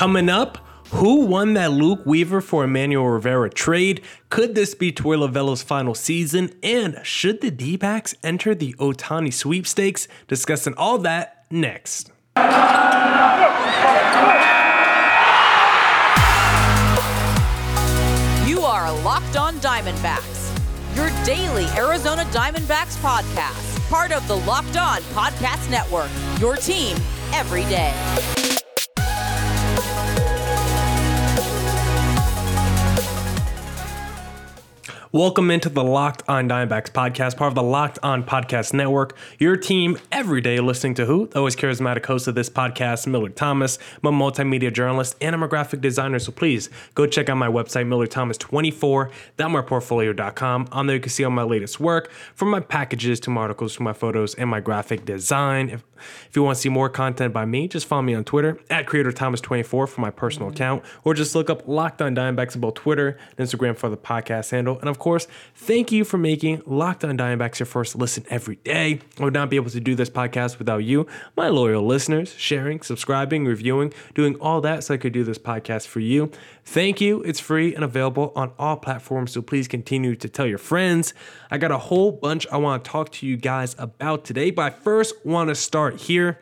Coming up, who won that Luke Weaver for Emmanuel Rivera trade? Could this be Torey Lovullo's final season? And should the D backs enter the Ohtani sweepstakes? Discussing all that next. You are Locked On Diamondbacks, your daily Arizona Diamondbacks podcast, part of the Locked On Podcast Network, your team every day. Welcome into the Locked On Diamondbacks podcast, part of the Locked On Podcast Network. Your team every day listening to who? The always charismatic host of this podcast, Millard Thomas. I'm a multimedia journalist and I'm a graphic designer. So please go check out my website, MillardThomas24.thatmyportfolio.com. On there you can see all my latest work, from my packages to my articles to my photos and my graphic design. If, if you want to see more content by me, just follow me on Twitter at CreatorThomas24 for my personal account, or just look up Locked On Diamondbacks on both Twitter and Instagram for the podcast handle. And of course, thank you for making Locked On Diamondbacks your first listen every day. I would not be able to do this podcast without you, my loyal listeners, sharing, subscribing, reviewing, doing all that so I could do this podcast for you. Thank you. It's free and available on all platforms, so please continue to tell your friends. I got a whole bunch I want to talk to you guys about today, but I first want to start here,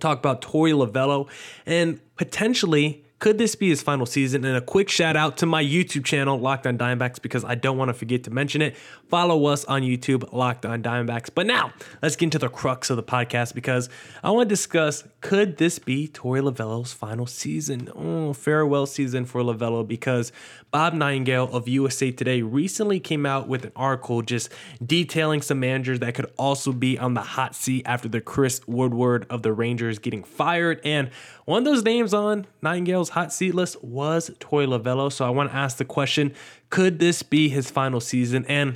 talk about Torey Lovullo, and potentially could this be his final season? And a quick shout out to my YouTube channel, Locked on Diamondbacks, because I don't want to forget to mention it. Follow us on YouTube, Locked on Diamondbacks. But now, let's get into the crux of the podcast because I want to discuss could this be Torey Lovullo's final season? Oh, farewell season for Lovullo because Bob Nightingale of USA Today recently came out with an article just detailing some managers that could also be on the hot seat after the Chris Woodward of the Rangers getting fired. And one of those names on Nightingale's hot seat list was Torey Lovullo. So I want to ask the question could this be his final season? And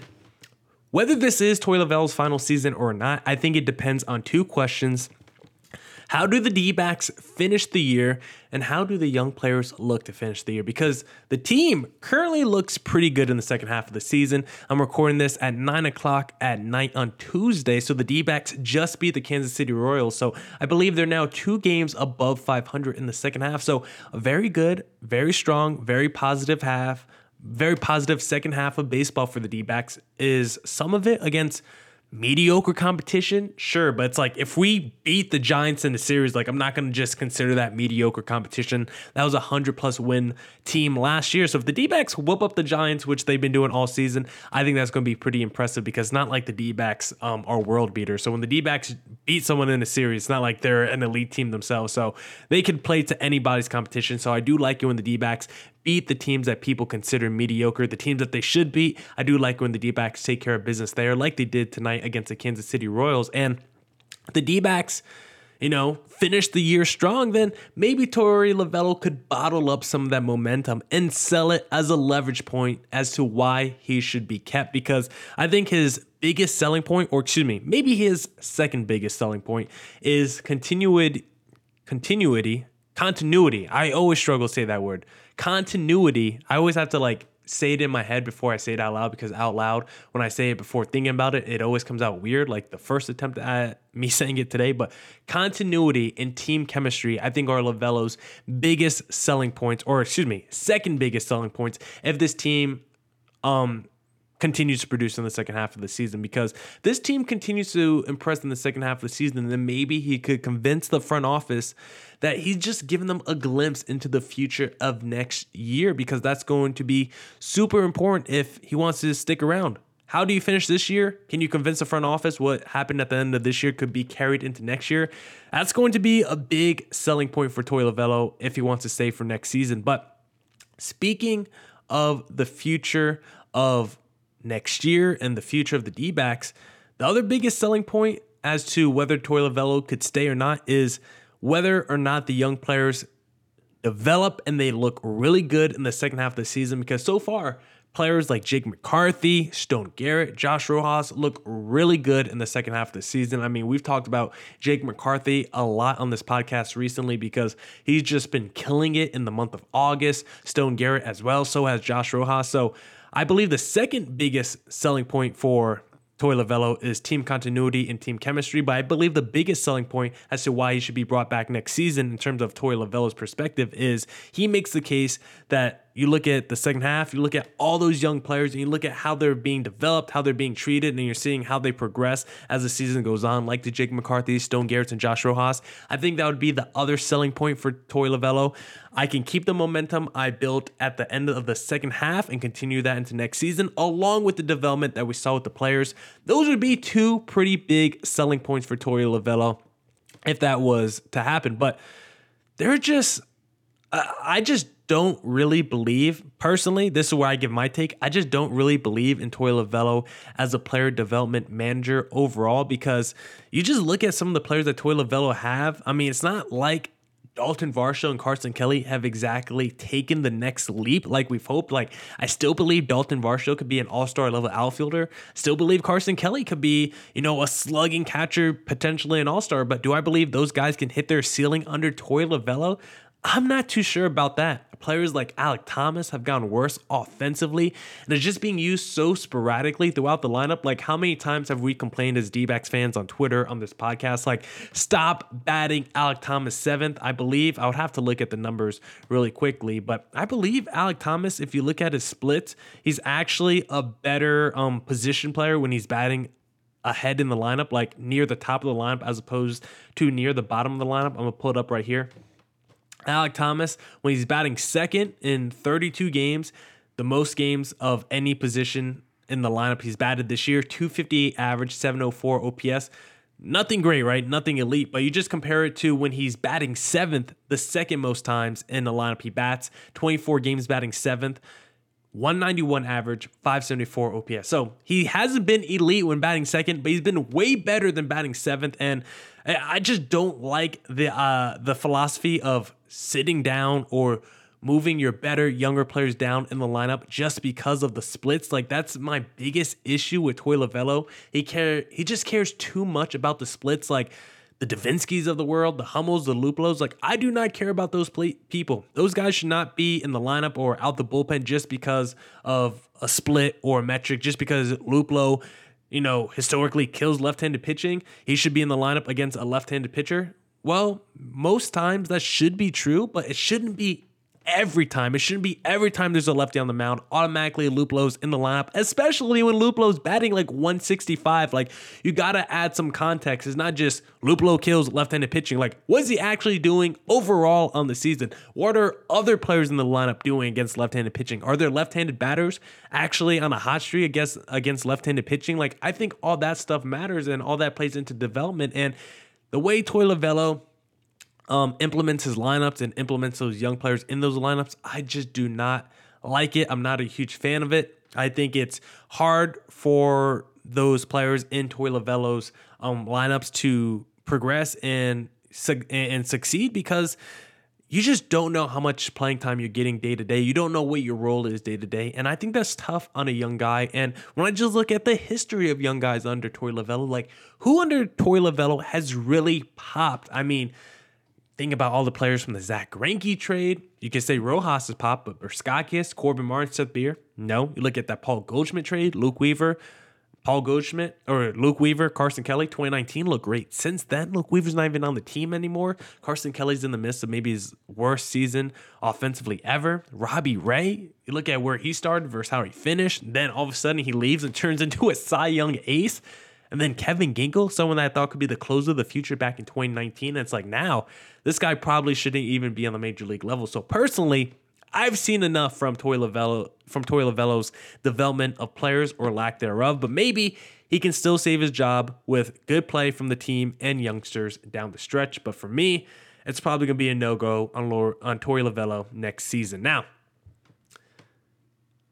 whether this is Torey Lovullo's final season or not, I think it depends on two questions. How do the D backs finish the year, and how do the young players look to finish the year? Because the team currently looks pretty good in the second half of the season. I'm recording this at 9 o'clock at night on Tuesday, so the D backs just beat the Kansas City Royals. So I believe they're now two games above 500 in the second half. So a very good, very strong, very positive half very positive second half of baseball for the D backs. Is some of it against mediocre competition? Sure, but it's like if we beat the Giants in the series, like I'm not going to just consider that mediocre competition. That was a 100 plus win team last year. So if the D backs whoop up the Giants, which they've been doing all season, I think that's going to be pretty impressive because not like the D backs um, are world beaters. So when the D backs beat someone in a series, it's not like they're an elite team themselves. So they can play to anybody's competition. So I do like it when the D backs beat the teams that people consider mediocre, the teams that they should beat. I do like when the D backs take care of business there, like they did tonight against the Kansas City Royals. And the D backs, you know, finish the year strong, then maybe Torey Lovullo could bottle up some of that momentum and sell it as a leverage point as to why he should be kept. Because I think his biggest selling point, or excuse me, maybe his second biggest selling point is continuity, continuity, continuity. I always struggle to say that word continuity, I always have to like say it in my head before I say it out loud because out loud, when I say it before thinking about it, it always comes out weird. Like the first attempt at me saying it today, but continuity and team chemistry, I think are Lovullo's biggest selling points, or excuse me, second biggest selling points. If this team, um, continues to produce in the second half of the season because this team continues to impress in the second half of the season, then maybe he could convince the front office that he's just giving them a glimpse into the future of next year because that's going to be super important if he wants to stick around. How do you finish this year? Can you convince the front office what happened at the end of this year could be carried into next year? That's going to be a big selling point for Torey Lovullo if he wants to stay for next season. But speaking of the future of next year and the future of the D backs, the other biggest selling point as to whether Torey Lovullo could stay or not is whether or not the young players develop and they look really good in the second half of the season because so far players like Jake McCarthy, Stone Garrett, Josh Rojas look really good in the second half of the season. I mean, we've talked about Jake McCarthy a lot on this podcast recently because he's just been killing it in the month of August. Stone Garrett as well, so has Josh Rojas. So I believe the second biggest selling point for Torey Lovullo is team continuity and team chemistry, but I believe the biggest selling point as to why he should be brought back next season in terms of Torey Lovullo's perspective is he makes the case that you look at the second half, you look at all those young players, and you look at how they're being developed, how they're being treated, and you're seeing how they progress as the season goes on, like the Jake McCarthy, Stone Garrett, and Josh Rojas. I think that would be the other selling point for Torey Lovullo. I can keep the momentum I built at the end of the second half and continue that into next season, along with the development that we saw with the players. Those would be two pretty big selling points for Torey Lovullo if that was to happen. But they're just, I just don't really believe, personally, this is where I give my take. I just don't really believe in Torey Lovullo as a player development manager overall because you just look at some of the players that Torey Lovullo have. I mean, it's not like Dalton Varsho and Carson Kelly have exactly taken the next leap like we've hoped. Like, I still believe Dalton Varsho could be an all star level outfielder. Still believe Carson Kelly could be, you know, a slugging catcher, potentially an all star. But do I believe those guys can hit their ceiling under Torey Lovullo? I'm not too sure about that. Players like Alek Thomas have gone worse offensively and is just being used so sporadically throughout the lineup. Like, how many times have we complained as D backs fans on Twitter on this podcast? Like, stop batting Alek Thomas seventh. I believe I would have to look at the numbers really quickly, but I believe Alek Thomas, if you look at his splits, he's actually a better um, position player when he's batting ahead in the lineup, like near the top of the lineup, as opposed to near the bottom of the lineup. I'm gonna pull it up right here. Alek Thomas, when he's batting second in 32 games, the most games of any position in the lineup he's batted this year, 258 average, 704 OPS. Nothing great, right? Nothing elite, but you just compare it to when he's batting seventh, the second most times in the lineup he bats, 24 games batting seventh. 191 average, 574 OPS. So he hasn't been elite when batting second, but he's been way better than batting seventh. And I just don't like the uh, the philosophy of sitting down or moving your better younger players down in the lineup just because of the splits. Like that's my biggest issue with Torey Lovullo. He care he just cares too much about the splits. Like the Devenskis of the world, the Hummels, the Luplows. Like, I do not care about those people. Those guys should not be in the lineup or out the bullpen just because of a split or a metric, just because Luplow, you know, historically kills left handed pitching. He should be in the lineup against a left handed pitcher. Well, most times that should be true, but it shouldn't be every time. It shouldn't be every time there's a lefty on the mound, automatically Luplow's in the lineup, especially when Luplow's batting like 165. Like, you got to add some context. It's not just Luplow kills left handed pitching. Like, what is he actually doing overall on the season? What are other players in the lineup doing against left handed pitching? Are there left handed batters actually on a hot streak against, against left handed pitching? Like, I think all that stuff matters and all that plays into development. And the way Torey Lovullo um, implements his lineups and implements those young players in those lineups, I just do not like it. I'm not a huge fan of it. I think it's hard for those players in Torey Lovullo's um, lineups to progress and and succeed because you just don't know how much playing time you're getting day to day. You don't know what your role is day to day. And I think that's tough on a young guy. And when I just look at the history of young guys under Torey Lovullo, like who under Torey Lovullo has really popped? I mean, Think about all the players from the Zach Greinke trade. You can say Rojas is pop, but Bukauskas, Corbin Martin, Seth Beer. No. You look at that Paul Goldschmidt trade, Luke Weaver, Paul Goldschmidt, or Luke Weaver, Carson Kelly, 2019 looked great. Since then, Luke Weaver's not even on the team anymore. Carson Kelly's in the midst of maybe his worst season offensively ever. Robbie Ray, you look at where he started versus how he finished. Then all of a sudden he leaves and turns into a Cy Young ace. And then Kevin Ginkel, someone that I thought could be the closer of the future back in 2019. And it's like now, this guy probably shouldn't even be on the major league level. So personally, I've seen enough from Torey Lovullo from Torey Lovullo's development of players or lack thereof, but maybe he can still save his job with good play from the team and youngsters down the stretch. But for me, it's probably going to be a no go on, on Torey Lovullo next season. Now,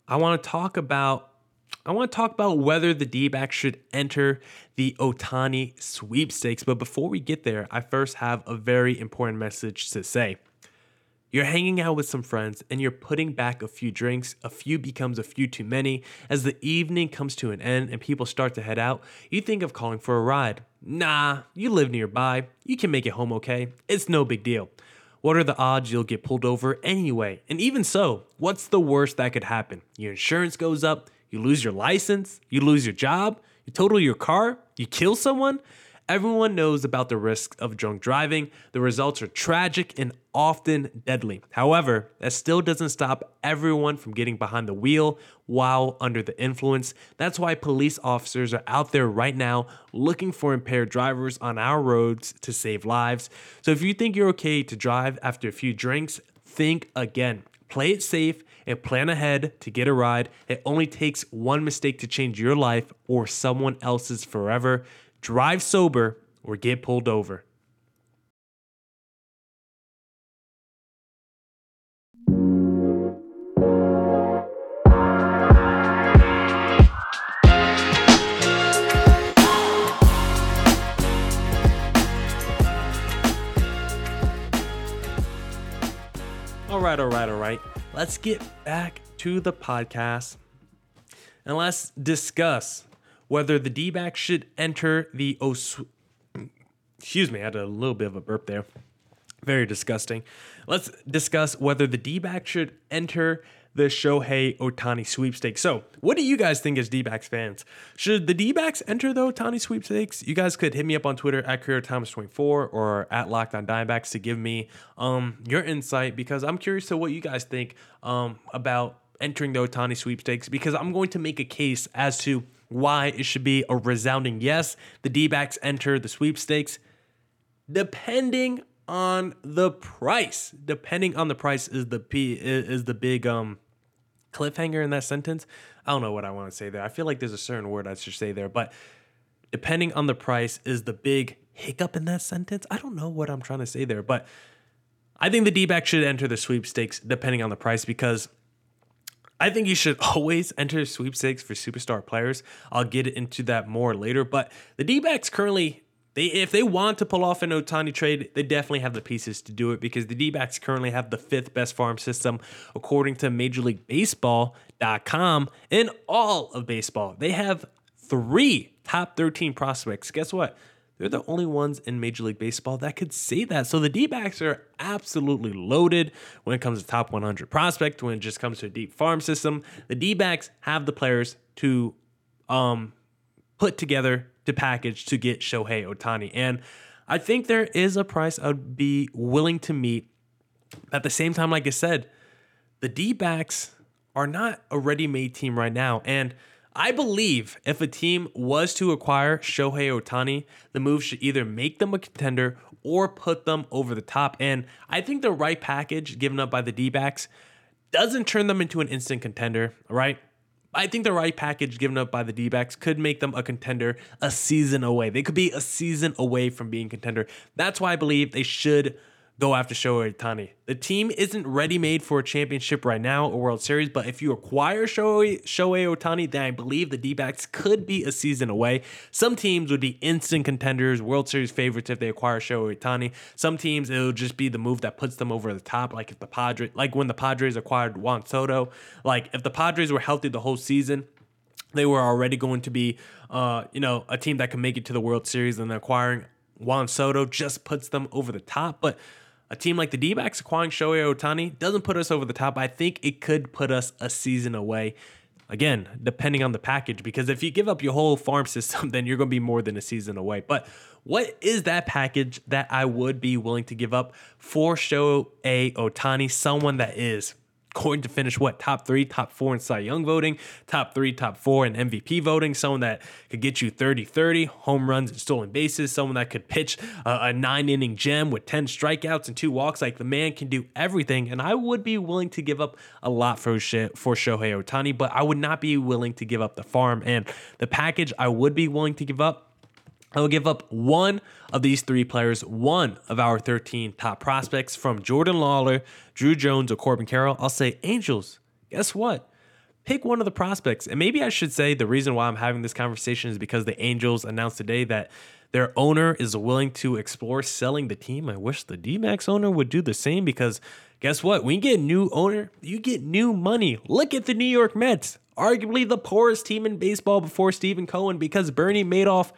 I want to talk about I want to talk about whether the D backs should enter the Ohtani sweepstakes. But before we get there, I first have a very important message to say. You're hanging out with some friends and you're putting back a few drinks. A few becomes a few too many. As the evening comes to an end and people start to head out, you think of calling for a ride. Nah, you live nearby. You can make it home okay. It's no big deal. What are the odds you'll get pulled over anyway? And even so, what's the worst that could happen? Your insurance goes up, you lose your license, you lose your job, You total your car, you kill someone. Everyone knows about the risks of drunk driving. The results are tragic and often deadly. However, that still doesn't stop everyone from getting behind the wheel while under the influence. That's why police officers are out there right now looking for impaired drivers on our roads to save lives. So if you think you're okay to drive after a few drinks, think again. Play it safe and plan ahead to get a ride. It only takes one mistake to change your life or someone else's forever. Drive sober or get pulled over. Right, all right, all right. Let's get back to the podcast and let's discuss whether the D backs should enter the Os- excuse me, I had a little bit of a burp there. Very disgusting. Let's discuss whether the D back should enter the Shohei Ohtani sweepstakes. So, what do you guys think as D backs fans? Should the D backs enter the Ohtani sweepstakes? You guys could hit me up on Twitter at CareerThomas24 or at Locked on to give me um, your insight because I'm curious to what you guys think um, about entering the Ohtani sweepstakes because I'm going to make a case as to why it should be a resounding yes. The D backs enter the sweepstakes depending on the price. Depending on the price is the P is the big um cliffhanger in that sentence. I don't know what I want to say there. I feel like there's a certain word I should say there, but depending on the price is the big hiccup in that sentence. I don't know what I'm trying to say there, but I think the D back should enter the sweepstakes depending on the price because I think you should always enter sweepstakes for superstar players. I'll get into that more later, but the D backs currently. They, if they want to pull off an Ohtani trade, they definitely have the pieces to do it because the D backs currently have the fifth best farm system, according to Major League Baseball.com, in all of baseball. They have three top 13 prospects. Guess what? They're the only ones in Major League Baseball that could say that. So the D backs are absolutely loaded when it comes to top 100 prospect, when it just comes to a deep farm system. The D backs have the players to um, put together to package to get Shohei Ohtani. And I think there is a price I'd be willing to meet. At the same time, like I said, the D backs are not a ready made team right now. And I believe if a team was to acquire Shohei Ohtani, the move should either make them a contender or put them over the top. And I think the right package given up by the D backs doesn't turn them into an instant contender, right? I think the right package given up by the D backs could make them a contender a season away. They could be a season away from being contender. That's why I believe they should go after Shohei Ohtani. The team isn't ready made for a championship right now or World Series, but if you acquire Shohei, Shohei Ohtani, then I believe the D backs could be a season away. Some teams would be instant contenders, World Series favorites if they acquire Shohei Ohtani. Some teams, it'll just be the move that puts them over the top, like if the Padres, like when the Padres acquired Juan Soto. Like if the Padres were healthy the whole season, they were already going to be, uh, you know, a team that can make it to the World Series, and acquiring Juan Soto just puts them over the top. But a team like the D backs acquiring Shohei Ohtani doesn't put us over the top. I think it could put us a season away. Again, depending on the package, because if you give up your whole farm system, then you're going to be more than a season away. But what is that package that I would be willing to give up for Shohei Ohtani, Someone that is going to finish what top three, top four in Cy Young voting, top three, top four in MVP voting. Someone that could get you 30 30 home runs and stolen bases. Someone that could pitch a, a nine inning gem with 10 strikeouts and two walks. Like the man can do everything. And I would be willing to give up a lot for, shit for Shohei Ohtani, but I would not be willing to give up the farm. And the package I would be willing to give up I will give up one of these three players, one of our 13 top prospects from Jordan Lawlar, Drew Jones, or Corbin Carroll. I'll say, Angels, guess what? Pick one of the prospects. And maybe I should say the reason why I'm having this conversation is because the Angels announced today that their owner is willing to explore selling the team. I wish the D-backs owner would do the same because guess what? When you get a new owner, you get new money. Look at the New York Mets, arguably the poorest team in baseball before Stephen Cohen because Bernie Madoff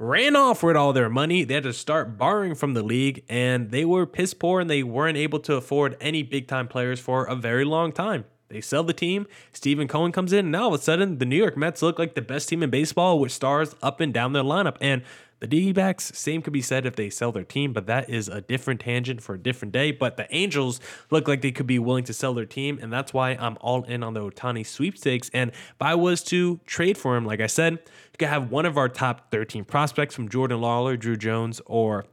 ran off with all their money. They had to start borrowing from the league, and they were piss poor and they weren't able to afford any big time players for a very long time. they sell the team. Stephen Cohen comes in, and now all of a sudden, the New York Mets look like the best team in baseball with stars up and down their lineup. And the D backs, same could be said if they sell their team, but that is a different tangent for a different day. But the Angels look like they could be willing to sell their team, and that's why I'm all in on the Ohtani sweepstakes. And if I was to trade for him, like I said, you could have one of our top 13 prospects from Jordan Lawlar, Drew Jones, or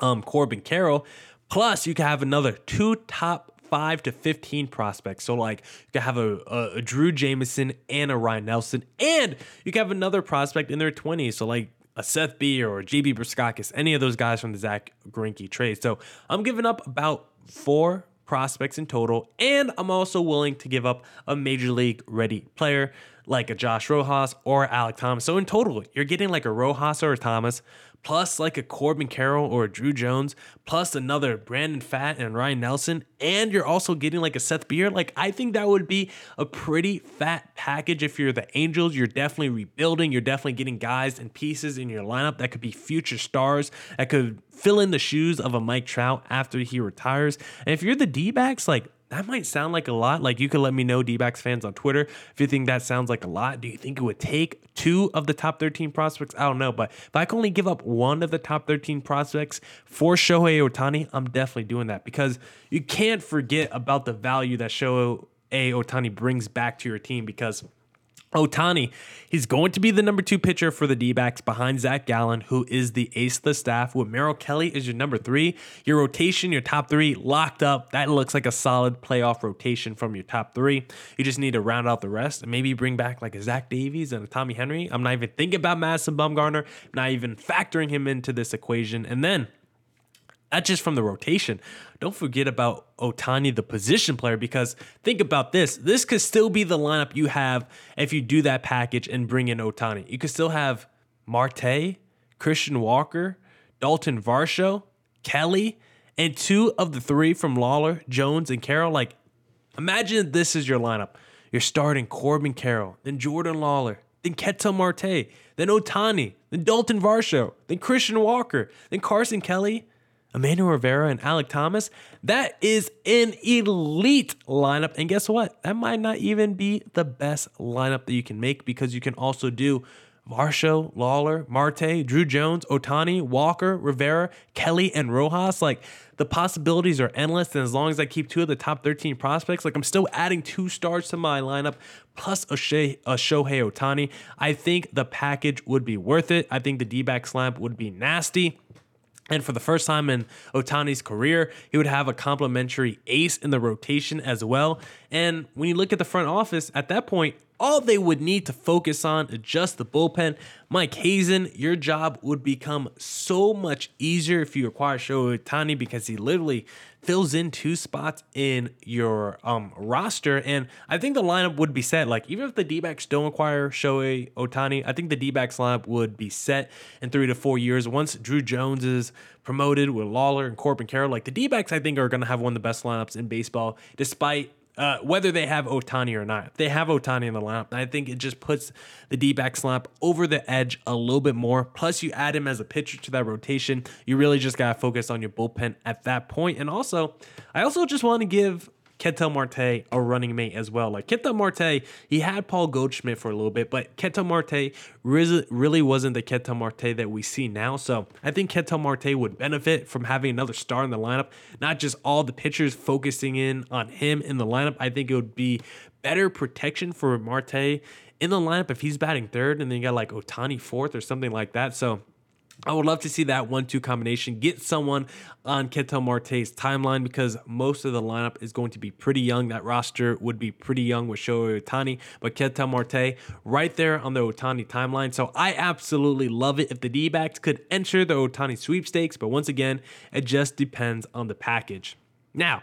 um, Corbin Carroll. Plus, you could have another two top five to 15 prospects. So, like, you could have a, a, a Drey Jameson and a Ryne Nelson, and you could have another prospect in their 20s. So, like, a Seth B or a JB Bukauskas, any of those guys from the Zach Greinke trade. So I'm giving up about four prospects in total, and I'm also willing to give up a major league ready player like a Josh Rojas or Alek Thomas. So in total, you're getting like a Rojas or a Thomas, plus like a Corbin Carroll or a Drew Jones, plus another Brandon Pfaadt and Ryne Nelson, and you're also getting like a Seth Beer. Like I think that would be a pretty fat package if you're the Angels. You're definitely rebuilding. You're definitely getting guys and pieces in your lineup that could be future stars that could fill in the shoes of a Mike Trout after he retires. And if you're the D-backs, like that might sound like a lot. Like you could let me know, d fans on Twitter, if you think that sounds like a lot. Do you think it would take two of the top 13 prospects? I don't know. But if I can only give up one of the top 13 prospects for Shohei Ohtani, I'm definitely doing that because you can't forget about the value that Shohei Ohtani brings back to your team because – Ohtani, he's going to be the number two pitcher for the D backs behind Zach Gallen, who is the ace of the staff. With Merrill Kelly is your number three. Your rotation, your top three locked up. That looks like a solid playoff rotation from your top three. You just need to round out the rest and maybe bring back like a Zach Davies and a Tommy Henry. I'm not even thinking about Madison Bumgarner, not even factoring him into this equation. And then not just from the rotation. Don't forget about Ohtani, the position player, because think about this. This could still be the lineup you have if you do that package and bring in Ohtani. You could still have Marte, Christian Walker, Dalton Varsho, Kelly, and two of the three from Lawlar, Jones, and Carroll. Like, imagine this is your lineup. You're starting Corbin Carroll, then Jordan Lawlar, then Ketel Marte, then Ohtani, then Dalton Varsho, then Christian Walker, then Carson Kelly, Emmanuel Rivera and Alek Thomas, that is an elite lineup. And guess what? That might not even be the best lineup that you can make because you can also do Varsho, Lawlar, Marte, Drew Jones, Ohtani, Walker, Rivera, Kelly, and Rojas. Like the possibilities are endless. And as long as I keep two of the top 13 prospects, like I'm still adding two stars to my lineup plus a, a Shohei Ohtani. I think the package would be worth it. I think the D back slam would be nasty. And for the first time in Ohtani's career, he would have a complimentary ace in the rotation as well. And when you look at the front office, at that point, all they would need to focus on adjust the bullpen. Mike Hazen, your job would become so much easier if you acquire Shohei Ohtani because he literally fills in two spots in your um, roster. And I think the lineup would be set. Like, even if the D backs don't acquire Shohei Ohtani, I think the D backs lineup would be set in three to four years. Once Drew Jones is promoted with Lawlar and Corbin Carroll, like the D backs, I think are going to have one of the best lineups in baseball, despite uh, whether they have Ohtani or not. If they have Ohtani in the lineup, I think it just puts the D back slump over the edge a little bit more. Plus, you add him as a pitcher to that rotation. You really just got to focus on your bullpen at that point. And also, I also just want to give Ketel Marte a running mate as well. Like Ketel Marte, he had Paul Goldschmidt for a little bit, but Ketel Marte really wasn't the Ketel Marte that we see now. So I think Ketel Marte would benefit from having another star in the lineup, not just all the pitchers focusing in on him in the lineup. I think it would be better protection for Marte in the lineup if he's batting third and then you got like Ohtani fourth or something like that. So I would love to see that one-two combination. Get someone on Ketel Marte's timeline because most of the lineup is going to be pretty young. That roster would be pretty young with Shohei Ohtani, but Ketel Marte right there on the Ohtani timeline. So I absolutely love it if the D-backs could enter the Ohtani sweepstakes. But once again, it just depends on the package. Now,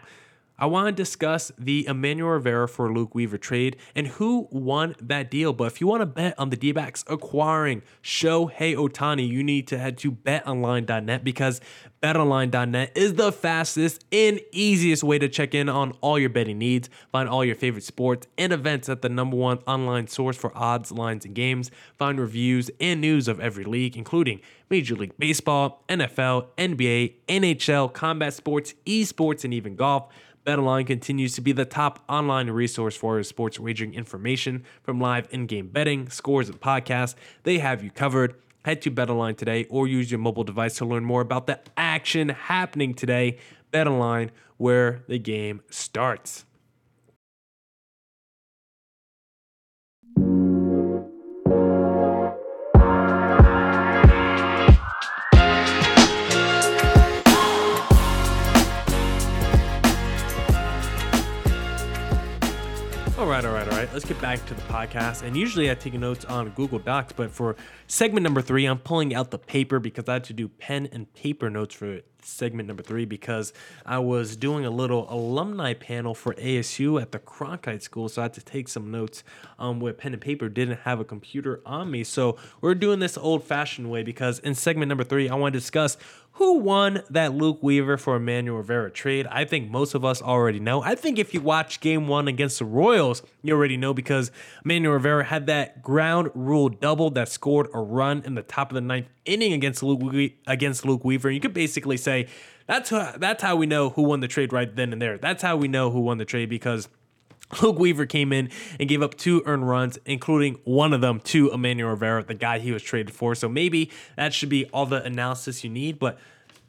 I want to discuss the Emmanuel Rivera for Luke Weaver trade and who won that deal. But if you want to bet on the D backs acquiring Shohei Ohtani, you need to head to betonline.net because betonline.net is the fastest and easiest way to check in on all your betting needs. Find all your favorite sports and events at the number one online source for odds, lines, and games. Find reviews and news of every league, including Major League Baseball, NFL, NBA, NHL, combat sports, esports, and even golf. BetOnline continues to be the top online resource for sports wagering information from live in-game betting, scores, and podcasts. They have you covered. Head to BetOnline today or use your mobile device to learn more about the action happening today. BetOnline, where the game starts. Let's get back to the podcast. And usually I take notes on Google Docs, but for segment number three, I'm pulling out the paper because I had to do pen and paper notes for segment number three because I was doing a little alumni panel for ASU at the Cronkite School. So I had to take some notes um, with pen and paper. Didn't have a computer on me. So we're doing this old fashioned way because in segment number three, I want to discuss who won that Luke Weaver for Emmanuel Rivera trade? I think most of us already know. I think if you watch game one against the Royals, you already know because Emmanuel Rivera had that ground rule double that scored a run in the top of the ninth inning against Luke we- against Luke Weaver. You could basically say that's how, that's how we know who won the trade right then and there. That's how we know who won the trade because Luke Weaver came in and gave up two earned runs, including one of them to Emmanuel Rivera, the guy he was traded for. So maybe that should be all the analysis you need. But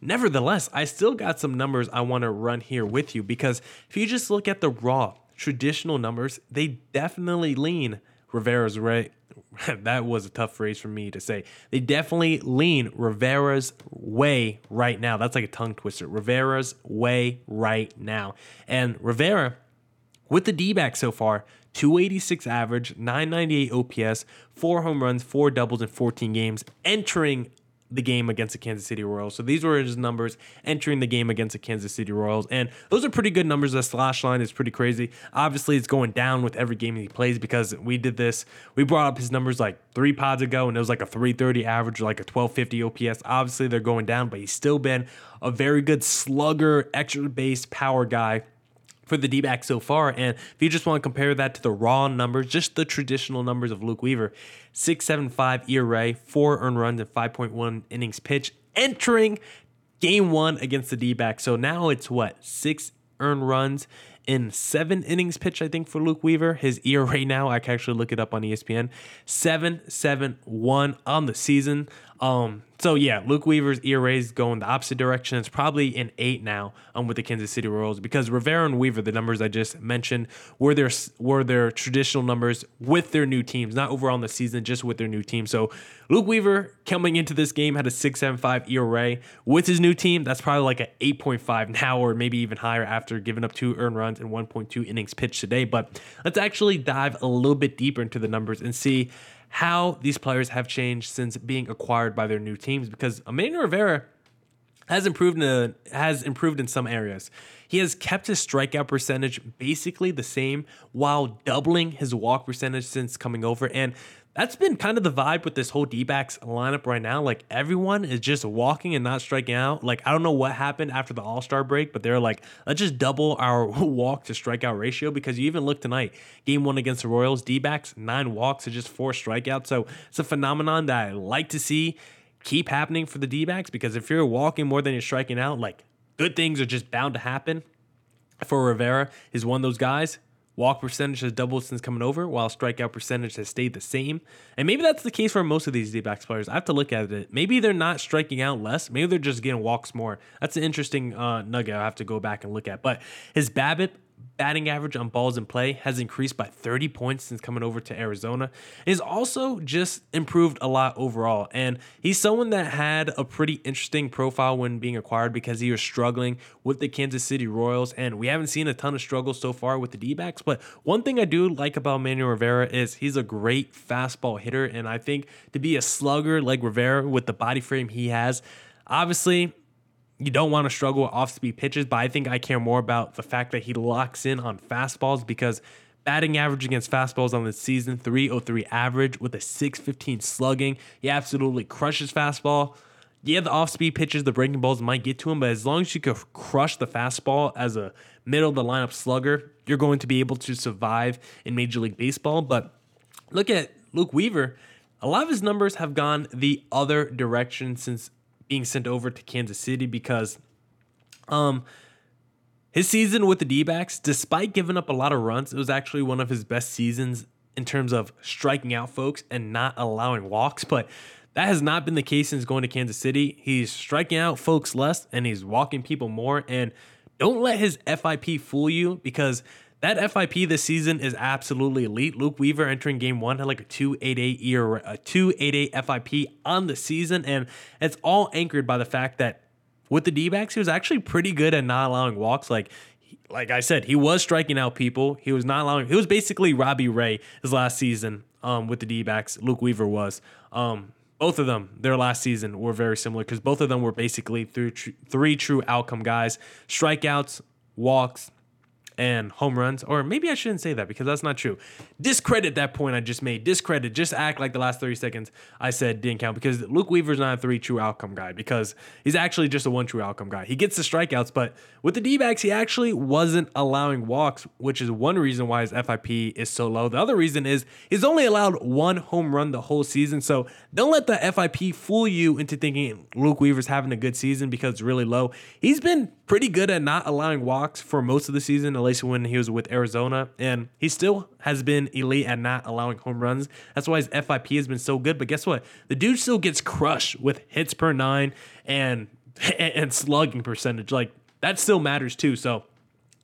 nevertheless, I still got some numbers I want to run here with you because if you just look at the raw traditional numbers, they definitely lean Rivera's way. that was a tough phrase for me to say. They definitely lean Rivera's way right now. That's like a tongue twister. Rivera's way right now. And Rivera with the D back so far, 286 average, 998 OPS, four home runs, four doubles in 14 games, entering the game against the Kansas City Royals. So these were his numbers entering the game against the Kansas City Royals. And those are pretty good numbers. The slash line is pretty crazy. Obviously, it's going down with every game he plays because we did this. We brought up his numbers like three pods ago, and it was like a 330 average, like a 1250 OPS. Obviously, they're going down, but he's still been a very good slugger, extra base power guy for the D back so far. And if you just want to compare that to the raw numbers, just the traditional numbers of Luke Weaver, 6.75 ERA, four earned runs, and 5.1 innings pitched, entering game one against the D back. So now it's what, six earned runs in seven innings pitched, I think, for Luke Weaver. His ERA now, I can actually look it up on ESPN, 7.71 on the season. Um, so yeah, Luke Weaver's ERA is going the opposite direction. It's probably an eight now um, with the Kansas City Royals because Rivera and Weaver, the numbers I just mentioned, were their were their traditional numbers with their new teams, not overall in the season, just with their new team. So Luke Weaver coming into this game had a six seven five ERA with his new team. That's probably like an eight point five now, or maybe even higher after giving up two earned runs and one point two innings pitched today. But let's actually dive a little bit deeper into the numbers and see how these players have changed since being acquired by their new teams because Emmanuel Rivera has improved in a, has improved in some areas. He has kept his strikeout percentage basically the same while doubling his walk percentage since coming over and that's been kind of the vibe with this whole D-backs lineup right now. Like everyone is just walking and not striking out. Like I don't know what happened after the All-Star break, but they're like, let's just double our walk to strikeout ratio because you even look tonight, game one against the Royals, D-backs, nine walks to just four strikeouts. So it's a phenomenon that I like to see keep happening for the D-backs because if you're walking more than you're striking out, like good things are just bound to happen. For Rivera, is one of those guys Walk percentage has doubled since coming over, while strikeout percentage has stayed the same. And maybe that's the case for most of these D-backs players. I have to look at it. Maybe they're not striking out less. Maybe they're just getting walks more. That's an interesting uh, nugget I have to go back and look at. But his BABIP batting average on balls in play has increased by 30 points since coming over to Arizona. He's also just improved a lot overall. And he's someone that had a pretty interesting profile when being acquired because he was struggling with the Kansas City Royals. And we haven't seen a ton of struggles so far with the D backs. But one thing I do like about Manuel Rivera is he's a great fastball hitter. And I think to be a slugger like Rivera with the body frame he has, obviously you don't want to struggle with off speed pitches, but I think I care more about the fact that he locks in on fastballs because batting average against fastballs on the season 303 average with a 615 slugging. He absolutely crushes fastball. Yeah, the off speed pitches, the breaking balls might get to him, but as long as you can crush the fastball as a middle of the lineup slugger, you're going to be able to survive in Major League Baseball. But look at Luke Weaver. A lot of his numbers have gone the other direction since being sent over to Kansas City because um his season with the D backs, despite giving up a lot of runs, it was actually one of his best seasons in terms of striking out folks and not allowing walks. But that has not been the case since going to Kansas City. He's striking out folks less and he's walking people more. And don't let his FIP fool you because that FIP this season is absolutely elite. Luke Weaver entering game one had like a 288 year, a 288 FIP on the season. And it's all anchored by the fact that with the D backs, he was actually pretty good at not allowing walks. Like, like I said, he was striking out people. He was not allowing. He was basically Robbie Ray his last season um, with the D backs. Luke Weaver was. Um, both of them, their last season, were very similar because both of them were basically three, three true outcome guys: strikeouts, walks, and home runs. Or maybe I shouldn't say that because that's not true. Discredit that point I just made. Discredit. Just act like the last 30 seconds I said didn't count because Luke Weaver's not a three true outcome guy because he's actually just a one true outcome guy. He gets the strikeouts, but with the D backs, he actually wasn't allowing walks, which is one reason why his FIP is so low. The other reason is he's only allowed one home run the whole season. So don't let the FIP fool you into thinking Luke Weaver's having a good season because it's really low. He's been pretty good at not allowing walks for most of the season, at when he was with Arizona. And he still has been elite at not allowing home runs. That's why his FIP has been so good. But guess what? The dude still gets crushed with hits per nine and and slugging percentage. Like that still matters too. So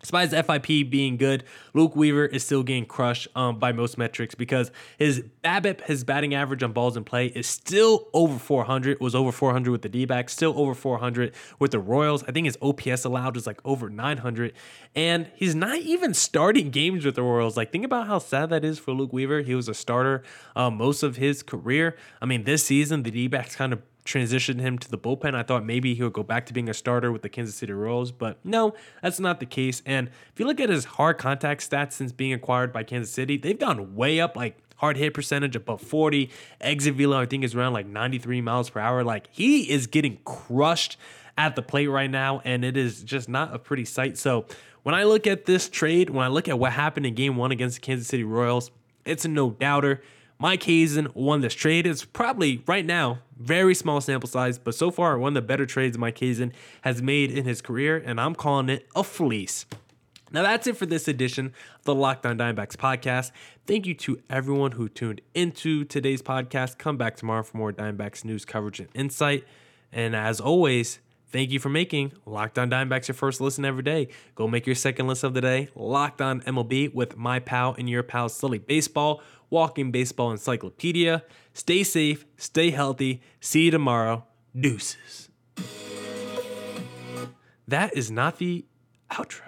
Despite his FIP being good, Luke Weaver is still getting crushed um, by most metrics because his BABIP, his batting average on balls in play, is still over 400. Was over 400 with the D-backs, still over 400 with the Royals. I think his OPS allowed is like over 900, and he's not even starting games with the Royals. Like, think about how sad that is for Luke Weaver. He was a starter uh, most of his career. I mean, this season the D-backs kind of transitioned him to the bullpen. I thought maybe he would go back to being a starter with the Kansas City Royals, but no, that's not the case. And if you look at his hard contact stats since being acquired by Kansas City, they've gone way up. Like hard hit percentage above 40. Exit velo, I think, is around like 93 miles per hour. Like he is getting crushed at the plate right now, and it is just not a pretty sight. So when I look at this trade, when I look at what happened in game one against the Kansas City Royals, it's a no doubter. Mike Hazen won this trade. It's probably right now very small sample size, but so far one of the better trades Mike Hazen has made in his career, and I'm calling it a fleece. Now that's it for this edition of the Locked On Diamondbacks podcast. Thank you to everyone who tuned into today's podcast. Come back tomorrow for more Diamondbacks news coverage and insight. And as always, Thank you for making Locked On Diamondbacks your first listen every day. Go make your second listen of the day, Locked On MLB with my pal and your pal Sully Baseball, Walking Baseball Encyclopedia. Stay safe, stay healthy. See you tomorrow. Deuces. That is not the outro.